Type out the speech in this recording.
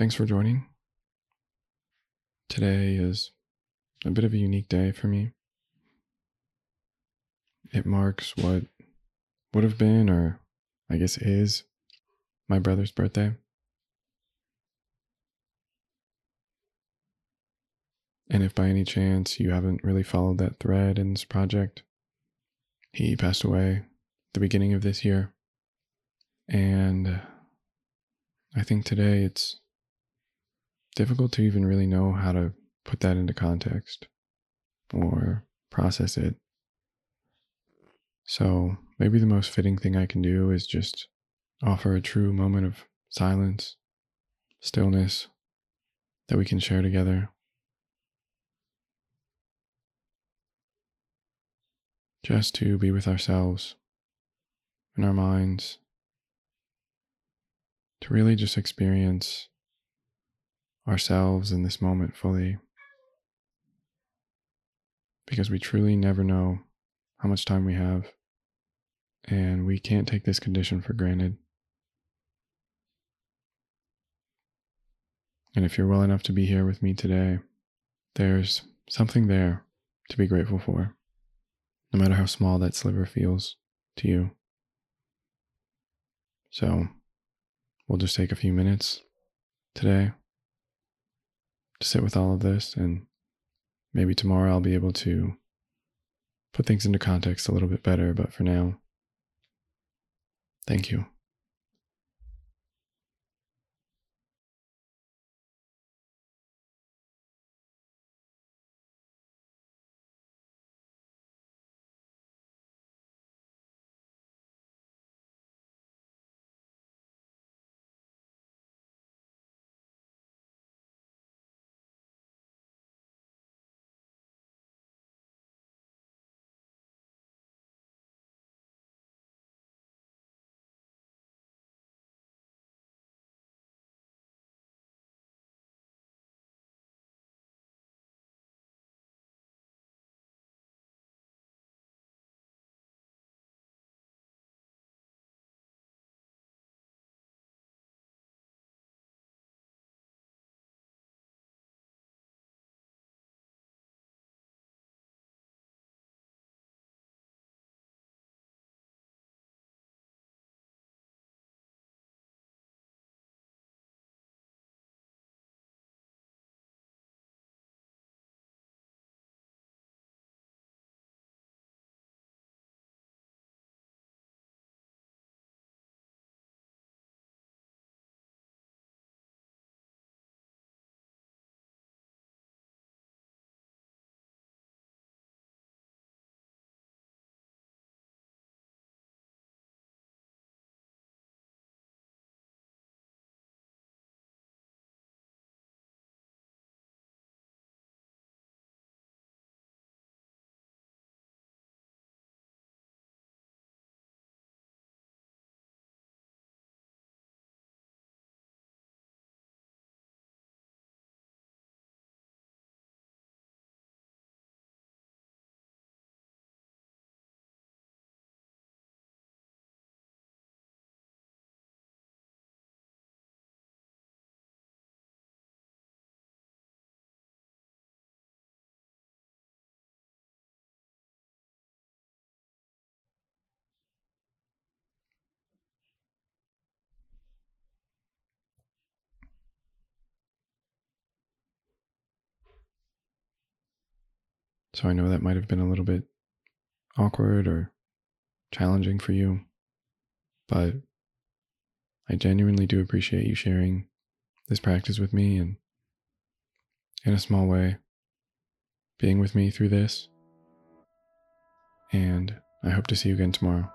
Thanks for joining. Today is a bit of a unique day for me. It marks what would have been, or I guess is, my brother's birthday. And if by any chance you haven't really followed that thread in this project, he passed away the beginning of this year. And I think today it's difficult to even really know how to put that into context or process it. So maybe the most fitting thing I can do is just offer a true moment of silence, stillness that we can share together. Just to be with ourselves in our minds, to really just experience ourselves in this moment fully. Because we truly never know how much time we have, and we can't take this condition for granted. And if you're well enough to be here with me today, there's something there to be grateful for, no matter how small that sliver feels to you. So, we'll just take a few minutes today to sit with all of this. And maybe tomorrow I'll be able to put things into context a little bit better. But for now, thank you. So I know that might have been a little bit awkward or challenging for you, but I genuinely do appreciate you sharing this practice with me and, in a small way, being with me through this. And I hope to see you again tomorrow.